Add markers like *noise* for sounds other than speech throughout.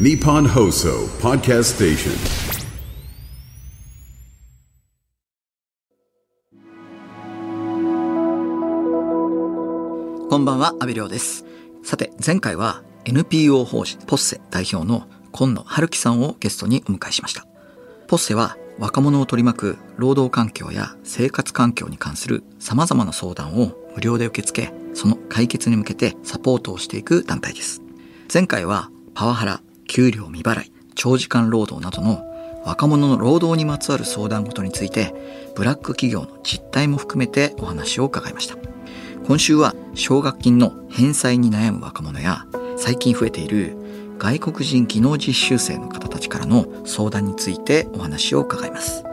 Nippon Hoso Podcast Station. こんばんは、阿部亮です。さて、前回は NPO 法人ポッセ代表の今野春樹さんをゲストにお迎えしました。ポッセは若者を取り巻く労働環境や生活環境に関する様々な相談を無料で受け付け、その解決に向けてサポートをしていく団体です。前回はパワハラ、給料未払い、長時間労働などの若者の労働にまつわる相談事について、ブラック企業の実態も含めてお話を伺いました。今週は奨学金の返済に悩む若者や最近増えている外国人技能実習生の方たちからの相談についてお話を伺います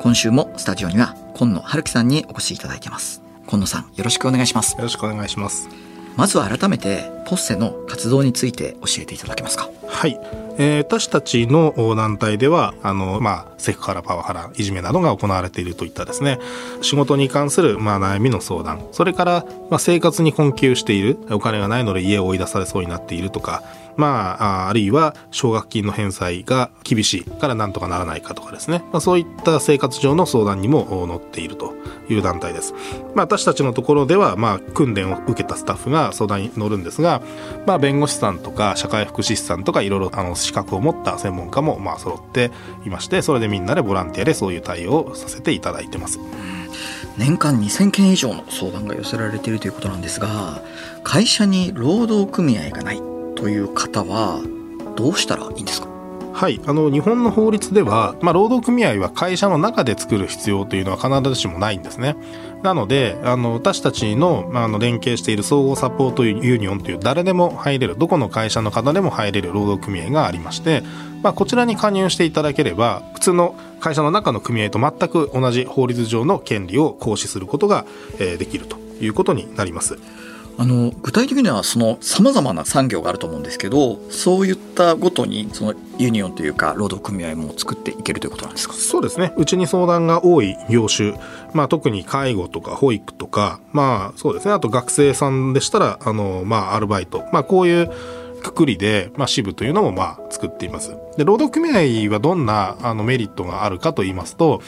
今週もスタジオには今野春樹さんにお越しいただいてます今野さんよろしくお願いしますよろしくお願いします。まずは改めてポッセの活動について教えていただけますか？はい。えー私たちの団体では、あの、まあ、セクハラ、パワハラ、いじめなどが行われているといったですね、仕事に関する、まあ、悩みの相談、それから、まあ、生活に困窮している、お金がないので家を追い出されそうになっているとか、まあ、あるいは奨学金の返済が厳しいからなんとかならないかとかですね、まあ、そういった生活上の相談にも載っているという団体です。まあ、私たちのところでは、まあ、訓練を受けたスタッフが相談に乗るんですが、まあ、弁護士さんとか社会福祉士さんとかいろいろあの資格を持った専門家もまあ揃っていまして、それでみんなでボランティアでそういう対応をさせていただいてます。年間2000件以上の相談が寄せられているということなんですが会社に労働組合がないという方はどうしたらいいんですか？はい、あの日本の法律では、まあ、労働組合は会社の中で作る必要というのは必ずしもないんですね。なので、あの私たちの,、まあ、あの連携している総合サポートユニオンという誰でも入れる、どこの会社の方でも入れる労働組合がありまして、まあ、こちらに加入していただければ、普通の会社の中の組合と全く同じ法律上の権利を行使することが、えーできるということになります。あの具体的にはその様々な産業があると思うんですけどそういったごとにそのユニオンというか労働組合も作っていけるということなんですか？そうですね。うちに相談が多い業種、まあ特に介護とか保育とか、まあそうですね。あと学生さんでしたら、あの、まあアルバイト、まあこういうくくりで、まあ支部というのもまあ作っています。で、労働組合はどんなあのメリットがあるかと言いますと、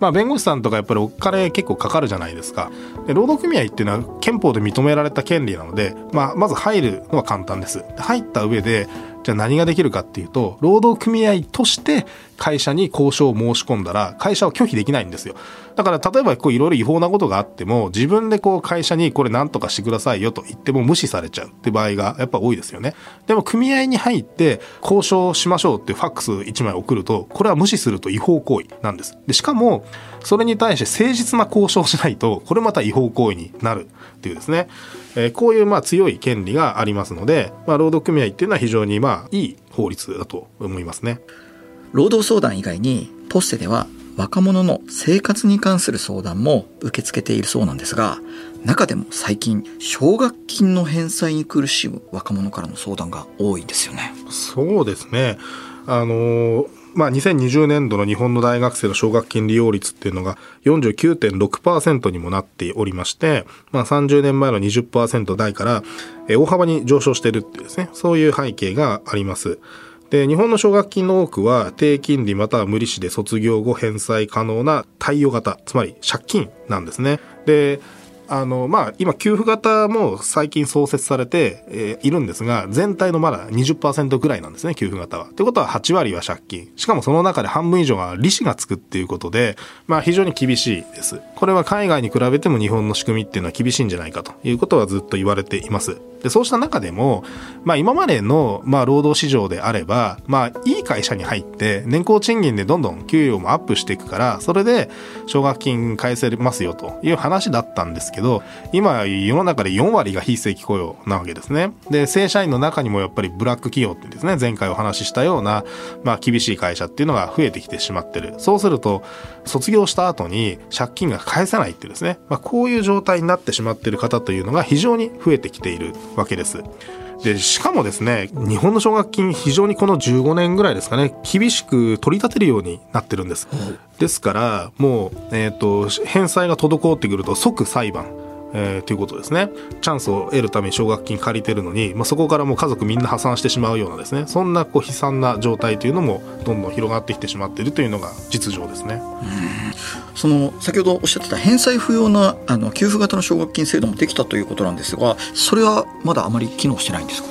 まあ弁護士さんとかやっぱりお金結構かかるじゃないですか。で、労働組合っていうのは憲法で認められた権利なので、まあまず入るのは簡単です。入った上で、じゃあ何ができるかっていうと、労働組合として会社に交渉を申し込んだら、会社は拒否できないんですよ。だから例えばいろいろ違法なことがあっても、自分でこう会社にこれ何とかしてくださいよと言っても無視されちゃうって場合がやっぱ多いですよね。でも組合に入って交渉しましょうってファックス1枚送ると、これは無視すると違法行為なんです。で、しかも、それに対して誠実な交渉しないと、これまた違法行為になるっていうですね。えーこういうまあ強い権利がありますので、まあ、労働組合っていうのは非常にまあいい法律だと思いますね。労働相談以外にポッセでは若者の生活に関する相談も受け付けているそうなんですが中でも最近奨学金の返済に苦しむ若者からの相談が多いんですよねそうですね。あのまあ、2020年度の日本の大学生の奨学金利用率っていうのが49.6%にもなっておりまして、まあ、30年前の20%台から大幅に上昇してるっていうですね、そういう背景があります。で、日本の奨学金の多くは低金利または無利子で卒業後返済可能な貸与型、つまり借金なんですね。で、あの、まあ、今、給付型も最近創設されて、えーいるんですが、全体のまだ20%ぐらいなんですね、給付型は。ってことは8割は借金。しかもその中で半分以上が利子がつくっていうことで、まあ、非常に厳しいです。これは海外に比べても日本の仕組みっていうのは厳しいんじゃないかということはずっと言われています。で、そうした中でも、まあ、今までの、まあ、労働市場であれば、まあ、いい会社に入って、年功賃金でどんどん給与もアップしていくから、それで、奨学金返せますよという話だったんですけど、今、世の中で4割が非正規雇用なわけですね。で、正社員の中にもやっぱりブラック企業ってですね、前回お話ししたような、まあ、厳しい会社っていうのが増えてきてしまってる。そうすると、卒業した後に借金が返せないっていうですね、まあ、こういう状態になってしまってる方というのが非常に増えてきているわけです。で、しかもですね、日本の奨学金非常にこの15年ぐらいですかね、厳しく取り立てるようになってるんです。ですから、もう、えっ、と、返済が滞ってくると即裁判。えー、ということですね。チャンスを得るために奨学金借りてるのに、まあ、そこからもう家族みんな破産してしまうようなですね、そんなこう悲惨な状態というのもどんどん広がってきてしまっているというのが実情ですね。その先ほどおっしゃってた返済不要なあの給付型の奨学金制度もできたということなんですが、それはまだあまり機能してないんですか？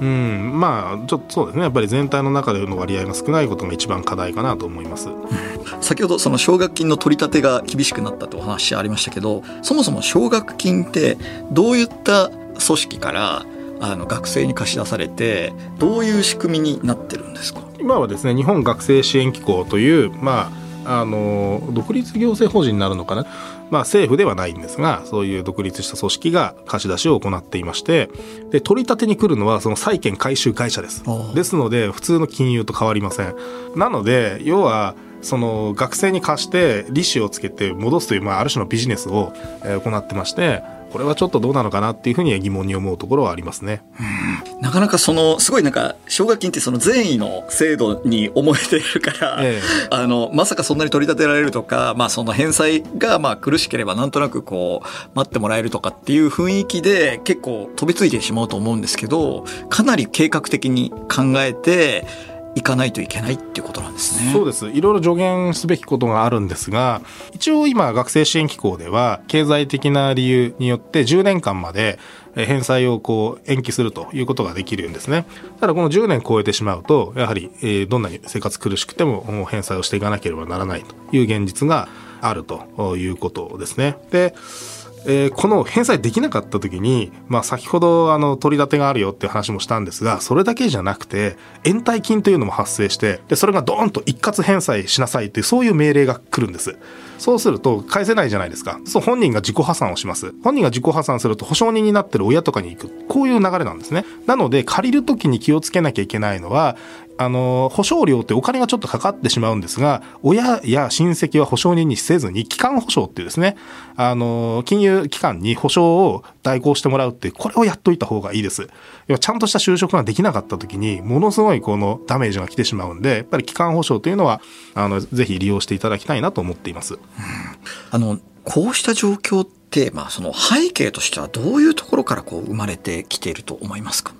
うん、まあちょっとそうですね。やっぱり全体の中での割合が少ないことが一番課題かなと思います、*laughs* 先ほどその奨学金の取り立てが厳しくなったとお話ありましたけどそもそも奨学金ってどういった組織からあの学生に貸し出されてどういう仕組みになってるんですか？今はですね日本学生支援機構というまああの独立行政法人になるのかな、まあ、政府ではないんですがそういう独立した組織が貸し出しを行っていましてで取り立てに来るのはその債権回収会社です。ですので普通の金融と変わりません。なので要はその学生に貸して利子をつけて戻すという、まあ、ある種のビジネスを行ってましてこれはちょっとどうなのかなっていうふうに疑問に思うところはありますね。なかなかそのすごいなんか奨学金ってその善意の制度に思えているから、ええ、あのまさかそんなに取り立てられるとか、まあ、その返済がまあ苦しければなんとなくこう待ってもらえるとかっていう雰囲気で結構飛びついてしまうと思うんですけどかなり計画的に考えていかないといけないっていうことなんですね。そうです。いろいろ助言すべきことがあるんですが、一応今学生支援機構では経済的な理由によって10年間まで返済をこう延期するということができるんですね。ただこの10年超えてしまうと、やはりどんなに生活苦しくても返済をしていかなければならないという現実があるということですね。で、えー、この返済できなかった時に、まあ、先ほどあの取り立てがあるよっていう話もしたんですがそれだけじゃなくて延滞金というのも発生してでそれがドーンと一括返済しなさいというそういう命令が来るんです。そうすると返せないじゃないですか。そう本人が自己破産をします。本人が自己破産すると保証人になってる親とかに行く。こういう流れなんですね。なので借りる時に気をつけなきゃいけないのはあの、保証料ってお金がちょっとかかってしまうんですが、親や親戚は保証人にせずに、機関保証っていうですね、あの、金融機関に保証を代行してもらうって、これをやっといた方がいいです。要はちゃんとした就職ができなかった時に、ものすごいこのダメージが来てしまうんで、やっぱり機関保証というのは、あの、ぜひ利用していただきたいなと思っています。あの、こうした状況って、まあ、その背景としてはどういうところからこう生まれてきていると思いますか？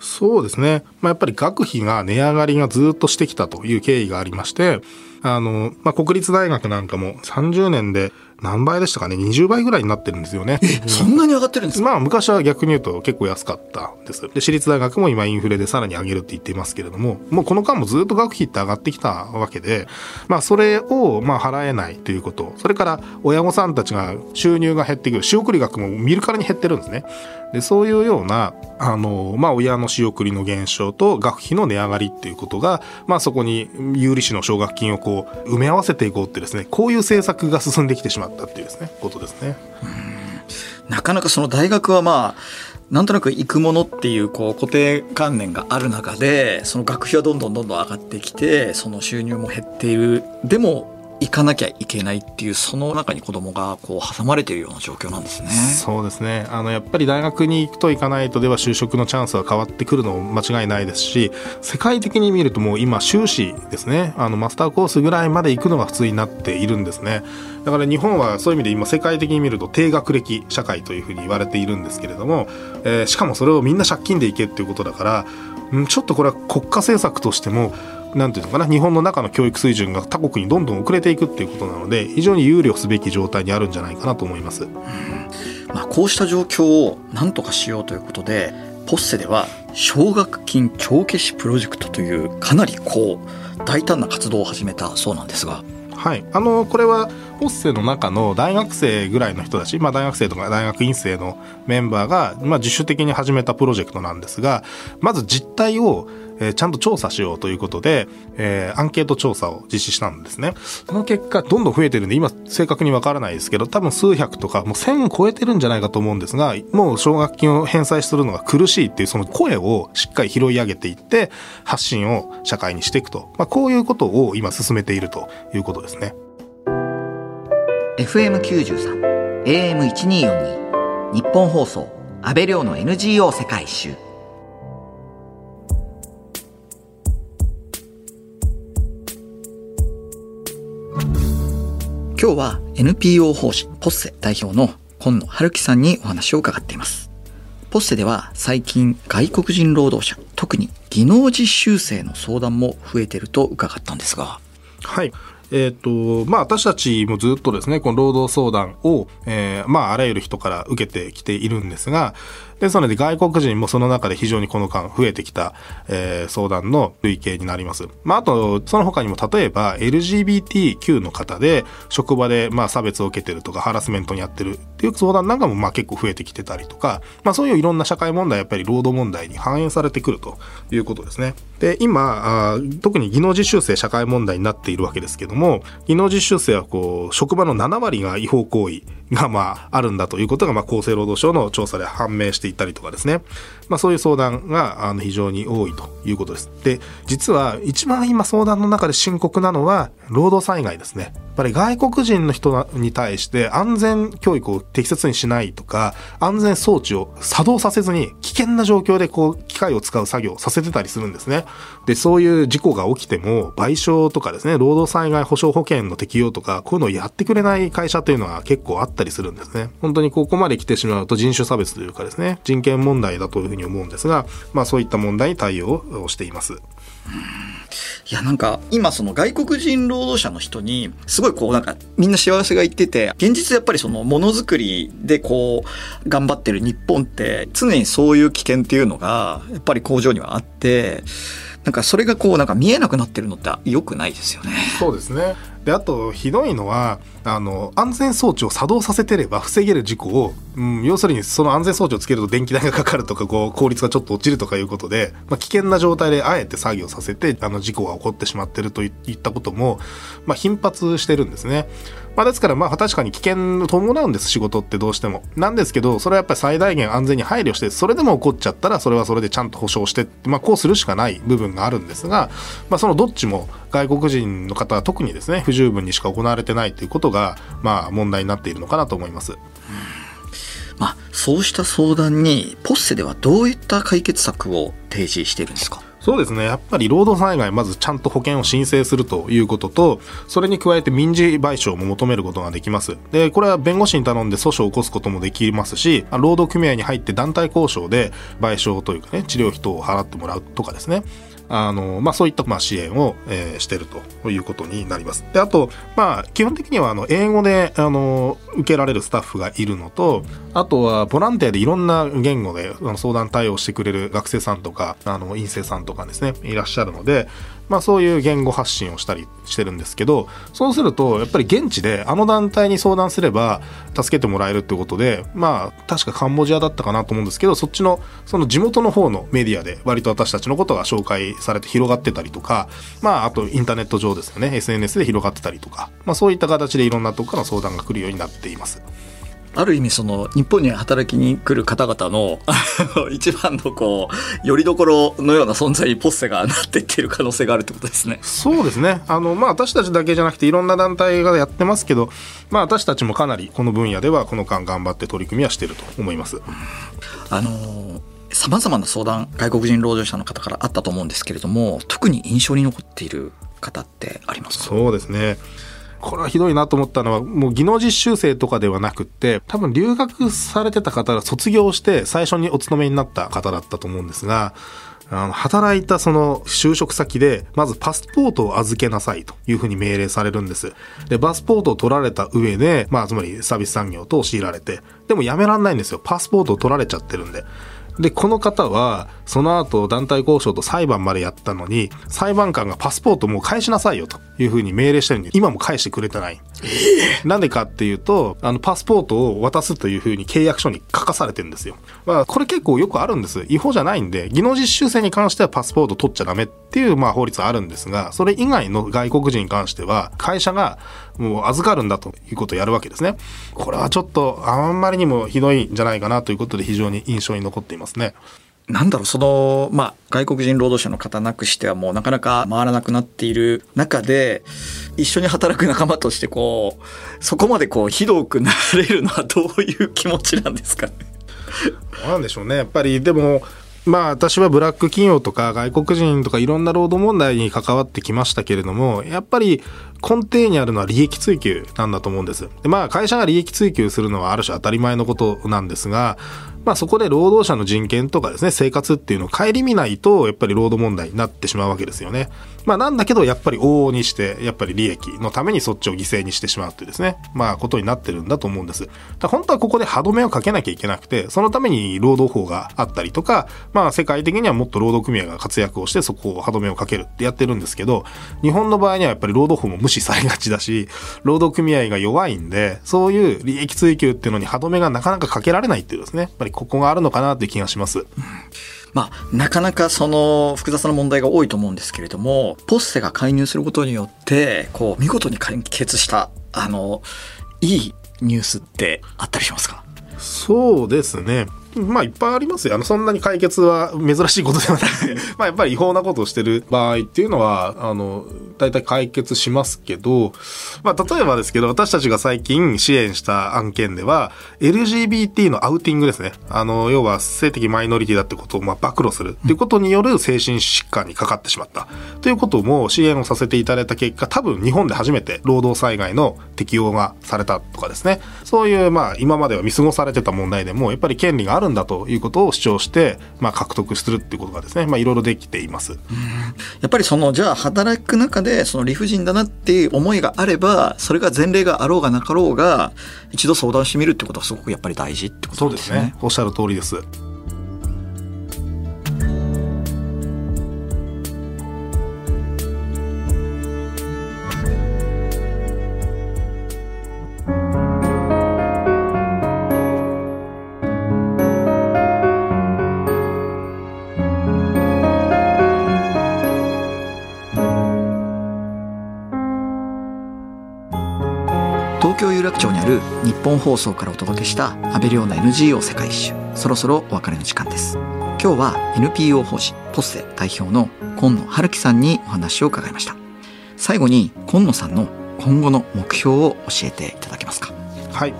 そうですね。まあ、やっぱり学費が値上がりがずっとしてきたという経緯がありまして、あの、まあ、国立大学なんかも30年で何倍でしたかね？20倍ぐらいになってるんですよね。そんなに上がってるんですか？まあ昔は逆に言うと結構安かったんです。で、私立大学も今インフレでさらに上げるって言っていますけれども、もうこの間もずっと学費って上がってきたわけで、まあそれをまあ払えないということ、それから親御さんたちが収入が減ってくる、仕送り額も見るからに減ってるんですね。で、そういうような、あの、まあ親の仕送りの減少と学費の値上がりっていうことが、まあそこに有利子の奨学金をこう埋め合わせていこうってですね、こういう政策が進んできてしまったっていうですね、ことですね。なかなかその大学はまあ、なんとなく行くものっていうこう固定観念がある中でその学費はどんどんどんどん上がってきてその収入も減っているでも行かなきゃいけないっていうその中に子供がこう挟まれているような状況なんですね。そうですね。あのやっぱり大学に行くと行かないとでは就職のチャンスは変わってくるの間違いないですし、世界的に見るともう今修士ですね。あのマスターコースぐらいまで行くのが普通になっているんですね。だから日本はそういう意味で今世界的に見ると低学歴社会というふうに言われているんですけれども、えー、しかもそれをみんな借金で行けっていうことだから、うんちょっとこれは国家政策としてもなんていうのかな日本の中の教育水準が他国にどんどん遅れていくっていうことなので非常に憂慮すべき状態にあるんじゃないかなと思います。まあ、こうした状況を何とかしようということでポッセでは奨学金帳消しプロジェクトというかなりこう大胆な活動を始めたそうなんですが。はい、あのこれはポッセの中の大学生ぐらいの人たち、まあ、大学生とか大学院生のメンバーが、まあ、自主的に始めたプロジェクトなんですがまず実態をえー、ちゃんと調査しようということで、えー、アンケート調査を実施したんですね。その結果、どんどん増えてるんで、今正確にわからないですけど、多分数百とか、もう1000超えてるんじゃないかと思うんですが、もう奨学金を返済するのが苦しいっていうその声をしっかり拾い上げていって、発信を社会にしていくと。まあ、こういうことを今進めているということですね。FM93、AM1242、日本放送、安倍亮の NGO 世界一周。今日は NPO 法人ポッセ代表の今野春樹さんにお話を伺っています。ポッセでは最近外国人労働者、特に技能実習生の相談も増えていると伺ったんですが、はい。えっ、と、まあ私たちもずっとですね、この労働相談を、えーまああらゆる人から受けてきているんですが、ですので外国人もその中で非常にこの間増えてきた、えー相談の類型になります。まああと、その他にも例えば LGBTQ の方で職場でまあ差別を受けてるとかハラスメントにやってるっていう相談なんかもまあ結構増えてきてたりとか、まあそういういろんな社会問題やっぱり労働問題に反映されてくるということですね。で、今、あ特に技能実習生社会問題になっているわけですけども、技能実習生はこう、職場の7割が違法行為がまああるんだということがまあ厚生労働省の調査で判明していたりとかですね。まあそういう相談があの非常に多いということです。で、実は一番今相談の中で深刻なのは労働災害ですね。やっぱり外国人の人に対して安全教育を適切にしないとか、安全装置を作動させずに危険な状況でこう機械を使う作業をさせてたりするんですね。で、そういう事故が起きても賠償とかですね、労働災害保障保険の適用とか、こういうのをやってくれない会社というのは結構あったりするんですね。本当にここまで来てしまうと人種差別というかですね、人権問題だというふうに思うんですが、まあそういった問題に対応をしています。いやなんか今その外国人労働者の人にすごいこうなんかみんな幸せが言ってて現実やっぱりそのものづくりでこう頑張ってる日本って常にそういう危険っていうのがやっぱり工場にはあってなんかそれがこうなんか見えなくなってるのって良くないですよね。そうですね。で、あと、ひどいのは、あの、安全装置を作動させてれば防げる事故を、うん、要するにその安全装置をつけると電気代がかかるとか、こう、効率がちょっと落ちるとかいうことで、まあ、危険な状態であえて作業させて、あの、事故が起こってしまってるといったことも、まあ、頻発してるんですね。まあ、ですから、まあ、確かに危険を伴うんです、仕事ってどうしても。なんですけど、それはやっぱり最大限安全に配慮して、それでも起こっちゃったら、それはそれでちゃんと保証して、まあ、こうするしかない部分があるんですが、まあ、そのどっちも外国人の方は特にですね、不十分にしか行われてないということが、まあ、問題になっているのかなと思います。まあそうした相談にポッセではどういった解決策を提示しているんですか？そうですね。やっぱり労働災害、まずちゃんと保険を申請するということと、それに加えて民事賠償も求めることができます。で、これは弁護士に頼んで訴訟を起こすこともできますし、労働組合に入って団体交渉で賠償というかね、治療費等を払ってもらうとかですね。あの、まあ、そういった、まあ、支援を、えーしてるということになります。で、あと、まあ、基本的には、あの、英語で、あの、受けられるスタッフがいるのと、あとは、ボランティアでいろんな言語であの相談対応してくれる学生さんとか、あの、院生さんとかですね、いらっしゃるので、まあそういう言語発信をしたりしてるんですけど、そうすると、やっぱり現地であの団体に相談すれば助けてもらえるってことで、まあ確かカンボジアだったかなと思うんですけど、そっちの、その地元の方のメディアで割と私たちのことが紹介されて広がってたりとか、まああとインターネット上ですよね、SNS で広がってたりとか、まあそういった形でいろんなとこから相談が来るようになっています。ある意味その日本に働きに来る方々の *laughs* 一番のこう、よりどころのような存在にポッセがなっていってる可能性があるってことですね。そうですね。あの、まあ、私たちだけじゃなくていろんな団体がやってますけど、まあ、私たちもかなりこの分野ではこの間頑張って取り組みはしていると思います。あのさまざまな相談外国人労働者の方からあったと思うんですけれども特に印象に残っている方ってありますか？そうですね。これはひどいなと思ったのは、もう技能実習生とかではなくって、多分留学されてた方が卒業して最初にお勤めになった方だったと思うんですが、あの働いたその就職先で、まずパスポートを預けなさいというふうに命令されるんです。で、パスポートを取られた上で、まあ、つまりサービス産業と強いられて、でも辞めらんないんですよ。パスポートを取られちゃってるんで。で、この方は、その後団体交渉と裁判までやったのに、裁判官がパスポートもう返しなさいよというふうに命令してるのに、今も返してくれてない。なんでかっていうと、あの、パスポートを渡すというふうに契約書に書かされてるんですよ。まあ、これ結構よくあるんです。違法じゃないんで、技能実習生に関してはパスポート取っちゃダメっていう、まあ、法律はあるんですが、それ以外の外国人に関しては、会社がもう預かるんだということをやるわけですね。これはちょっと、あんまりにもひどいんじゃないかなということで非常に印象に残っていますね。なんだろう、その、まあ、外国人労働者の方なくしてはもうなかなか回らなくなっている中で、一緒に働く仲間としてこう、そこまでこう、ひどくなれるのはどういう気持ちなんですかね？なんでしょうね。やっぱり、でも、まあ私はブラック企業とか外国人とかいろんな労働問題に関わってきましたけれども、やっぱり根底にあるのは利益追求なんだと思うんです。でまあ会社が利益追求するのはある種当たり前のことなんですが、まあそこで労働者の人権とかですね、生活っていうのを顧みないと、やっぱり労働問題になってしまうわけですよね。まあなんだけど、やっぱり往々にして、やっぱり利益のためにそっちを犠牲にしてしまうっていうですね、まあことになってるんだと思うんです。だ本当はここで歯止めをかけなきゃいけなくて、そのために労働法があったりとか、まあ世界的にはもっと労働組合が活躍をしてそこを歯止めをかけるってやってるんですけど、日本の場合にはやっぱり労働法も無視されがちだし、労働組合が弱いんで、そういう利益追求っていうのに歯止めがなかなかかけられないっていうですね、やっぱりここがあるのかなっていう気がします。まあ、なかなかその複雑な問題が多いと思うんですけれども、ポッセが介入することによって、こう、見事に解決した、あの、いいニュースってあったりしますか？そうですね。まあいっぱいありますよ。あの、そんなに解決は珍しいことではなくて、*laughs* まあやっぱり違法なことをしてる場合っていうのは、あの、大体解決しますけど、まあ例えばですけど、私たちが最近支援した案件では、LGBT のアウティングですね。あの、要は性的マイノリティだってことをまあ暴露するっていうことによる精神疾患にかかってしまった。ということも支援をさせていただいた結果、多分日本で初めて労働災害の適用がされたとかですね。そういうまあ今までは見過ごされてた問題でも、やっぱり権利があるるんだということを主張して、まあ、獲得するっていうことがですね、まあ、いろいろできています。やっぱりそのじゃあ働く中でその理不尽だなっていう思いがあればそれが前例があろうがなかろうが一度相談してみるってことはすごくやっぱり大事ってことですね。そうですねおっしゃる通りです。日本放送からお届けした安倍亮の NGO 世界一周。そろそろお別れの時間です。今日は NPO 法人ポッセ代表の今野春樹さんにお話を伺いました。最後に今野さんの今後の目標を教えていただけますか。はい。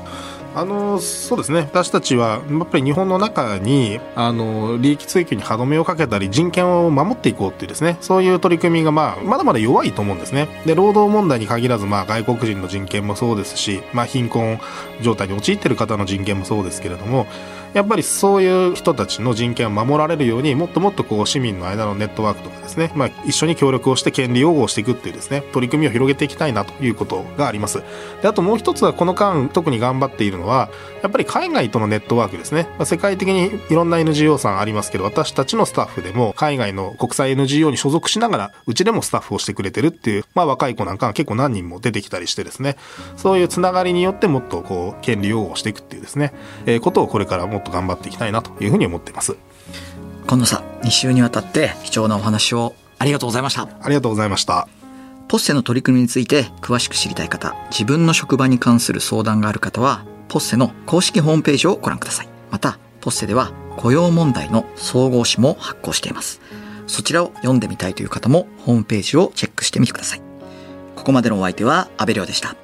あのそうですね。私たちはやっぱり日本の中にあの利益追求に歯止めをかけたり人権を守っていこうっていうですね。そういう取り組みが、まあ、まだまだ弱いと思うんですね。で労働問題に限らず、まあ、外国人の人権もそうですし、まあ、貧困状態に陥っている方の人権もそうですけれどもやっぱりそういう人たちの人権を守られるようにもっともっとこう市民の間のネットワークとかですね、まあ、一緒に協力をして権利擁護をしていくっていうですね取り組みを広げていきたいなということがあります。であともう一つはこの間特に頑張っているのはやっぱり海外とのネットワークですね、まあ、世界的にいろんな NGO さんありますけど私たちのスタッフでも海外の国際 NGO に所属しながらうちでもスタッフをしてくれてるっていう、まあ、若い子なんかが結構何人も出てきたりしてですね。そういうつながりによってもっとこう権利擁護をしていくっていうですね、えー、ことをこれからもっと頑張っていきたいなというふうに思っています。今野さん2週にわたって貴重なお話をありがとうございました。ありがとうございました。ポッセの取り組みについて詳しく知りたい方自分の職場に関する相談がある方はポッセの公式ホームページをご覧ください。またポッセでは雇用問題の総合誌も発行しています。そちらを読んでみたいという方もホームページをチェックしてみてください。ここまでのお相手は阿部亮でした